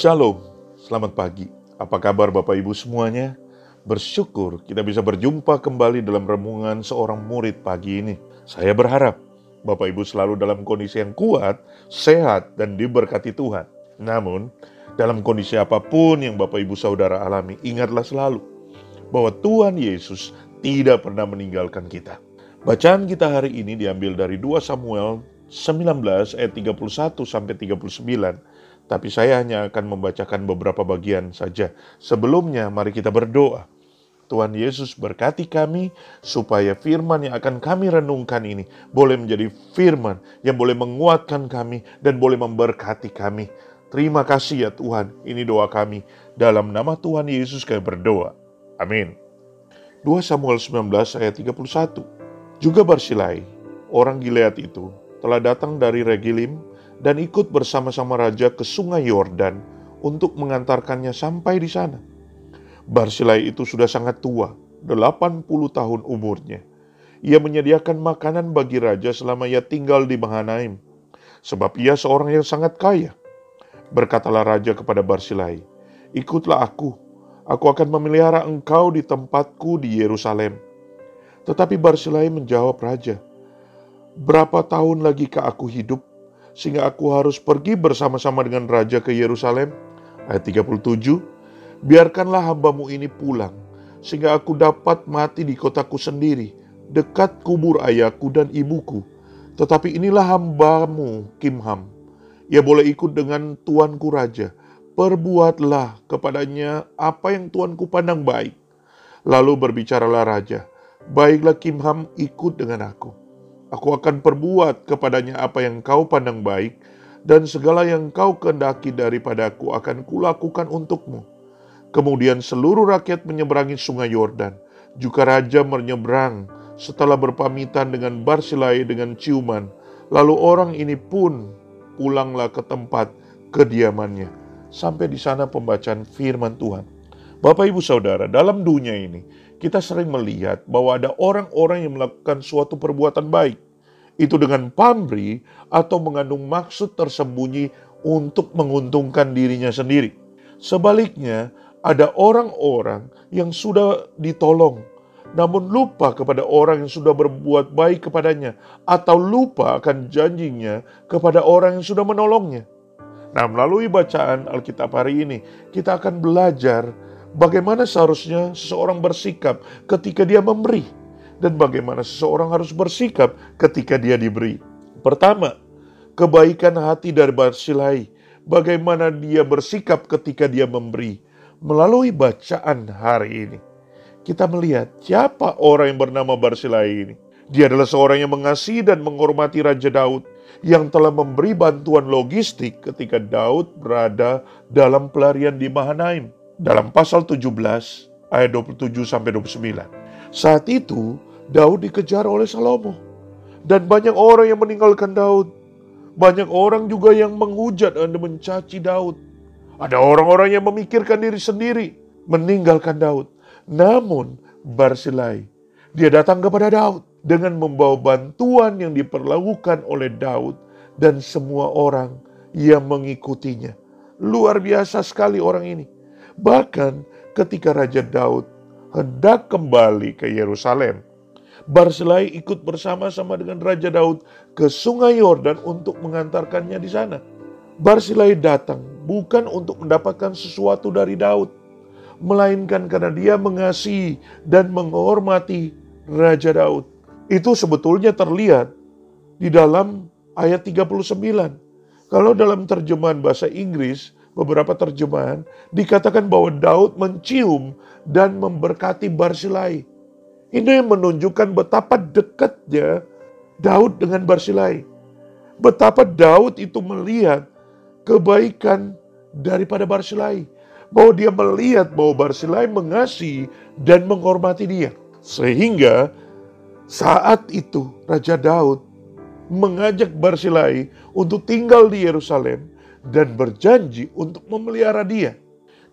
Shalom, selamat pagi. Apa kabar Bapak Ibu semuanya? Bersyukur kita bisa berjumpa kembali dalam renungan seorang murid pagi ini. Saya berharap Bapak Ibu selalu dalam kondisi yang kuat, sehat, dan diberkati Tuhan. Namun, dalam kondisi apa pun yang Bapak Ibu Saudara alami, ingatlah selalu bahwa Tuhan Yesus tidak pernah meninggalkan kita. Bacaan kita hari ini diambil dari 2 Samuel 19 ayat 31 sampai 39 tapi saya hanya akan membacakan beberapa bagian saja. Sebelumnya, mari kita berdoa. Tuhan Yesus berkati kami supaya firman yang akan kami renungkan ini boleh menjadi firman yang boleh menguatkan kami dan boleh memberkati kami. Terima kasih ya Tuhan, ini doa kami. Dalam nama Tuhan Yesus kami berdoa. Amin. 2 Samuel 19 ayat 31 Juga Barsilai, orang Gilead itu, telah datang dari Regilim dan ikut bersama-sama raja ke sungai Yordan untuk mengantarkannya sampai di sana. Barsilai itu sudah sangat tua, 80 tahun umurnya. Ia menyediakan makanan bagi raja selama ia tinggal di Mahanaim, sebab ia seorang yang sangat kaya. Berkatalah raja kepada Barsilai, "Ikutlah aku, aku akan memelihara engkau di tempatku di Yerusalem." Tetapi Barsilai menjawab raja, "Berapa tahun lagi ke aku hidup sehingga aku harus pergi bersama-sama dengan raja ke Yerusalem. Ayat 37, biarkanlah hambamu ini pulang, sehingga aku dapat mati di kotaku sendiri, dekat kubur ayahku dan ibuku. Tetapi inilah hambamu, Kimham. Ia boleh ikut dengan tuanku raja. Perbuatlah kepadanya apa yang tuanku pandang baik. Lalu berbicaralah raja, baiklah Kimham ikut dengan aku. Aku akan perbuat kepadanya apa yang kau pandang baik, dan segala yang kau kehendaki daripadaku akan kulakukan untukmu. Kemudian seluruh rakyat menyeberangi sungai Yordan. Juga raja menyeberang setelah berpamitan dengan Barsilai dengan ciuman. Lalu orang ini pun pulanglah ke tempat kediamannya. Sampai di sana pembacaan firman Tuhan. Bapak Ibu Saudara, dalam dunia ini kita sering melihat bahwa ada orang-orang yang melakukan suatu perbuatan baik. Itu dengan pamrih atau mengandung maksud tersembunyi untuk menguntungkan dirinya sendiri. Sebaliknya, ada orang-orang yang sudah ditolong, namun lupa kepada orang yang sudah berbuat baik kepadanya, atau lupa akan janjinya kepada orang yang sudah menolongnya. Nah, melalui bacaan Alkitab hari ini, kita akan belajar bagaimana seharusnya seseorang bersikap ketika dia memberi dan bagaimana seseorang harus bersikap ketika dia diberi. Pertama, kebaikan hati dari Barsilai, bagaimana dia bersikap ketika dia memberi. Melalui bacaan hari ini, kita melihat siapa orang yang bernama Barsilai ini. Dia adalah seorang yang mengasihi dan menghormati Raja Daud yang telah memberi bantuan logistik ketika Daud berada dalam pelarian di Mahanaim dalam pasal 17 ayat 27 sampai 29. Saat itu Daud dikejar oleh Salomo dan banyak orang yang meninggalkan Daud. Banyak orang juga yang menghujat dan mencaci Daud. Ada orang-orang yang memikirkan diri sendiri meninggalkan Daud. Namun Barsilai dia datang kepada Daud dengan membawa bantuan yang diperlakukan oleh Daud dan semua orang yang mengikutinya. Luar biasa sekali orang ini. Bahkan ketika Raja Daud hendak kembali ke Yerusalem, Barsilai ikut bersama-sama dengan Raja Daud ke sungai Yordan untuk mengantarkannya di sana. Barsilai datang bukan untuk mendapatkan sesuatu dari Daud, melainkan karena dia mengasihi dan menghormati Raja Daud. Itu sebetulnya terlihat di dalam ayat 39. Kalau dalam terjemahan bahasa Inggris, beberapa terjemahan dikatakan bahwa Daud mencium dan memberkati Barsilai. Ini menunjukkan betapa dekatnya Daud dengan Barsilai. Betapa Daud itu melihat kebaikan daripada Barsilai. Bahwa dia melihat bahwa Barsilai mengasihi dan menghormati dia. Sehingga saat itu Raja Daud mengajak Barsilai untuk tinggal di Yerusalem dan berjanji untuk memelihara dia.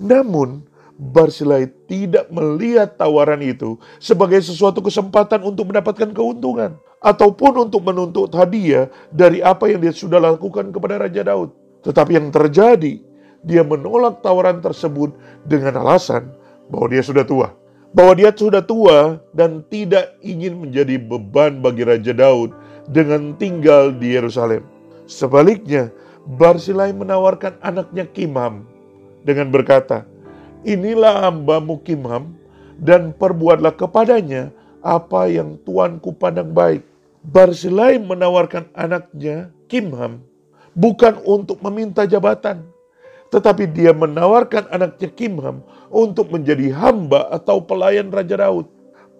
Namun, Barsilai tidak melihat tawaran itu sebagai sesuatu kesempatan untuk mendapatkan keuntungan ataupun untuk menuntut hadiah dari apa yang dia sudah lakukan kepada Raja Daud. Tetapi yang terjadi, dia menolak tawaran tersebut dengan alasan bahwa dia sudah tua. Bahwa dia sudah tua dan tidak ingin menjadi beban bagi Raja Daud dengan tinggal di Yerusalem. Sebaliknya, Barsilai menawarkan anaknya Kimham dengan berkata, Inilah hambamu Kimham dan perbuatlah kepadanya apa yang tuanku pandang baik. Barsilai menawarkan anaknya Kimham bukan untuk meminta jabatan, tetapi dia menawarkan anaknya Kimham untuk menjadi hamba atau pelayan Raja Daud.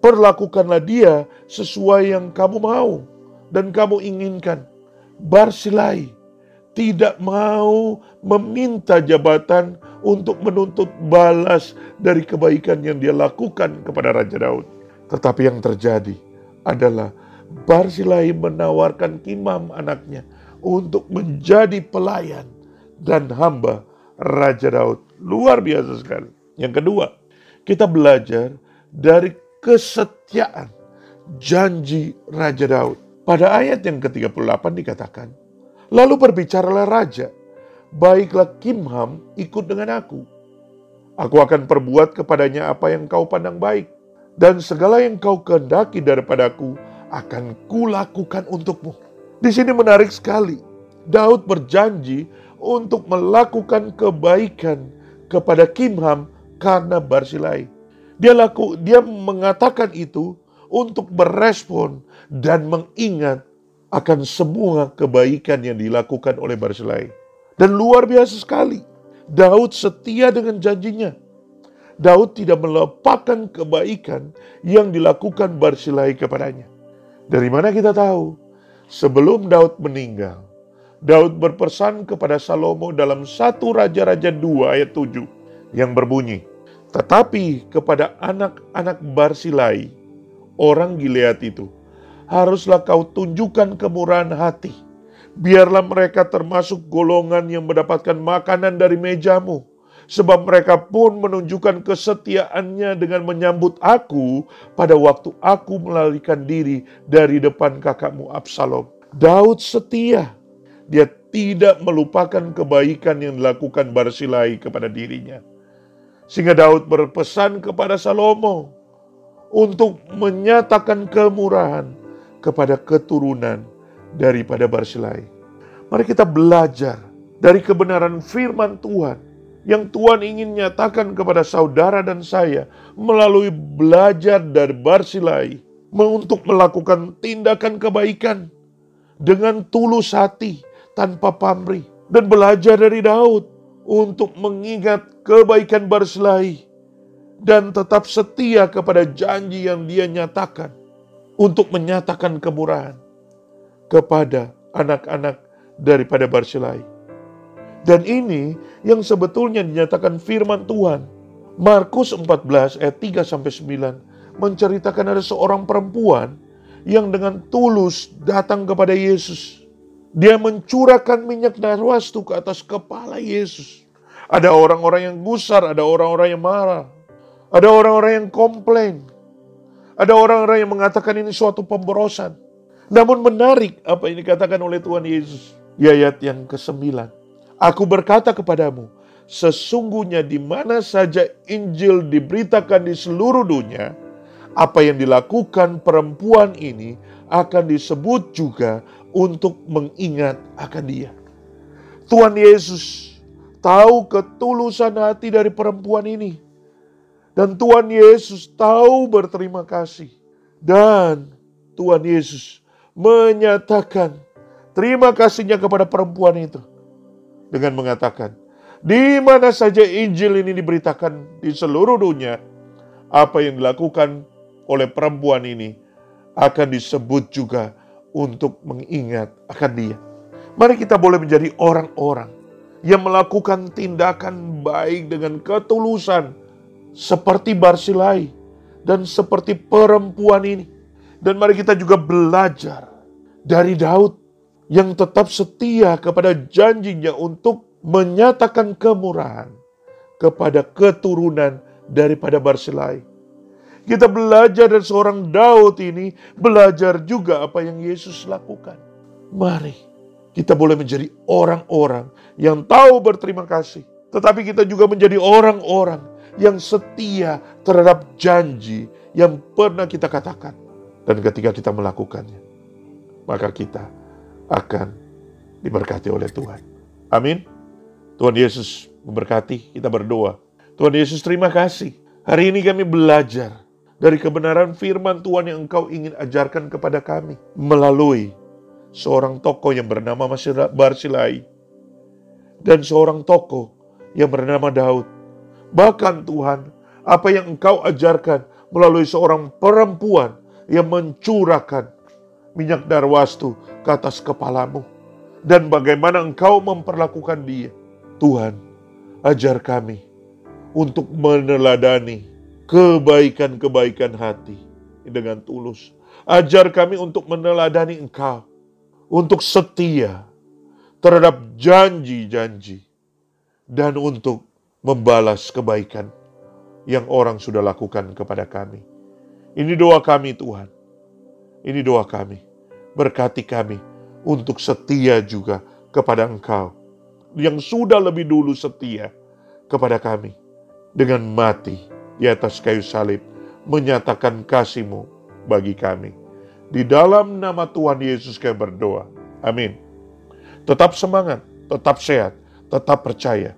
Perlakukanlah dia sesuai yang kamu mau dan kamu inginkan. Barsilai tidak mau meminta jabatan untuk menuntut balas dari kebaikan yang dia lakukan kepada Raja Daud. Tetapi yang terjadi adalah Barsilai menawarkan Kimam anaknya untuk menjadi pelayan dan hamba Raja Daud. Luar biasa sekali. Yang kedua, kita belajar dari kesetiaan janji Raja Daud. Pada ayat yang ke-38 dikatakan, Lalu berbicaralah Raja, baiklah Kimham ikut dengan aku. Aku akan perbuat kepadanya apa yang kau pandang baik. Dan segala yang kau kehendaki daripadaku akan kulakukan untukmu. Di sini menarik sekali. Daud berjanji untuk melakukan kebaikan kepada Kimham karena Barsilai. Dia laku, dia mengatakan itu untuk berespon dan mengingat akan semua kebaikan yang dilakukan oleh Barsilai. Dan luar biasa sekali. Daud setia dengan janjinya. Daud tidak melupakan kebaikan yang dilakukan Barsilai kepadanya. Dari mana kita tahu? Sebelum Daud meninggal, Daud berpesan kepada Salomo dalam satu Raja-Raja 2 ayat 7 yang berbunyi, Tetapi kepada anak-anak Barsilai, orang Gilead itu, haruslah kau tunjukkan kemurahan hati Biarlah mereka termasuk golongan yang mendapatkan makanan dari mejamu. Sebab mereka pun menunjukkan kesetiaannya dengan menyambut aku pada waktu aku melarikan diri dari depan kakakmu Absalom. Daud setia. Dia tidak melupakan kebaikan yang dilakukan Barsilai kepada dirinya. Sehingga Daud berpesan kepada Salomo untuk menyatakan kemurahan kepada keturunan daripada Barsilai. Mari kita belajar dari kebenaran firman Tuhan yang Tuhan ingin nyatakan kepada saudara dan saya melalui belajar dari Barsilai untuk melakukan tindakan kebaikan dengan tulus hati tanpa pamrih dan belajar dari Daud untuk mengingat kebaikan Barsilai dan tetap setia kepada janji yang dia nyatakan untuk menyatakan kemurahan kepada anak-anak daripada Barsilai. Dan ini yang sebetulnya dinyatakan firman Tuhan. Markus 14 ayat 3 sampai 9 menceritakan ada seorang perempuan yang dengan tulus datang kepada Yesus. Dia mencurahkan minyak narwastu ke atas kepala Yesus. Ada orang-orang yang gusar, ada orang-orang yang marah. Ada orang-orang yang komplain. Ada orang-orang yang mengatakan ini suatu pemborosan. Namun menarik apa yang dikatakan oleh Tuhan Yesus. Di ayat yang ke-9. Aku berkata kepadamu, sesungguhnya di mana saja Injil diberitakan di seluruh dunia, apa yang dilakukan perempuan ini akan disebut juga untuk mengingat akan dia. Tuhan Yesus tahu ketulusan hati dari perempuan ini. Dan Tuhan Yesus tahu berterima kasih. Dan Tuhan Yesus menyatakan terima kasihnya kepada perempuan itu dengan mengatakan, di mana saja Injil ini diberitakan di seluruh dunia, apa yang dilakukan oleh perempuan ini akan disebut juga untuk mengingat akan dia. Mari kita boleh menjadi orang-orang yang melakukan tindakan baik dengan ketulusan seperti Barsilai dan seperti perempuan ini. Dan mari kita juga belajar dari Daud yang tetap setia kepada janjinya untuk menyatakan kemurahan kepada keturunan daripada Barsilai. Kita belajar dari seorang Daud ini, belajar juga apa yang Yesus lakukan. Mari kita boleh menjadi orang-orang yang tahu berterima kasih, tetapi kita juga menjadi orang-orang yang setia terhadap janji yang pernah kita katakan. Dan ketika kita melakukannya, maka kita akan diberkati oleh Tuhan. Amin. Tuhan Yesus memberkati, kita berdoa. Tuhan Yesus terima kasih. Hari ini kami belajar dari kebenaran firman Tuhan yang engkau ingin ajarkan kepada kami. Melalui seorang tokoh yang bernama Barsilai. Dan seorang tokoh yang bernama Daud. Bahkan Tuhan, apa yang engkau ajarkan melalui seorang perempuan yang mencurahkan minyak darwastu ke atas kepalamu. Dan bagaimana engkau memperlakukan dia. Tuhan, ajar kami untuk meneladani kebaikan-kebaikan hati dengan tulus. Ajar kami untuk meneladani engkau. Untuk setia terhadap janji-janji. Dan untuk membalas kebaikan yang orang sudah lakukan kepada kami. Ini doa kami Tuhan. Ini doa kami. Berkati kami untuk setia juga kepada Engkau. Yang sudah lebih dulu setia kepada kami. Dengan mati di atas kayu salib. Menyatakan kasihmu bagi kami. Di dalam nama Tuhan Yesus kami berdoa. Amin. Tetap semangat, tetap sehat, tetap percaya.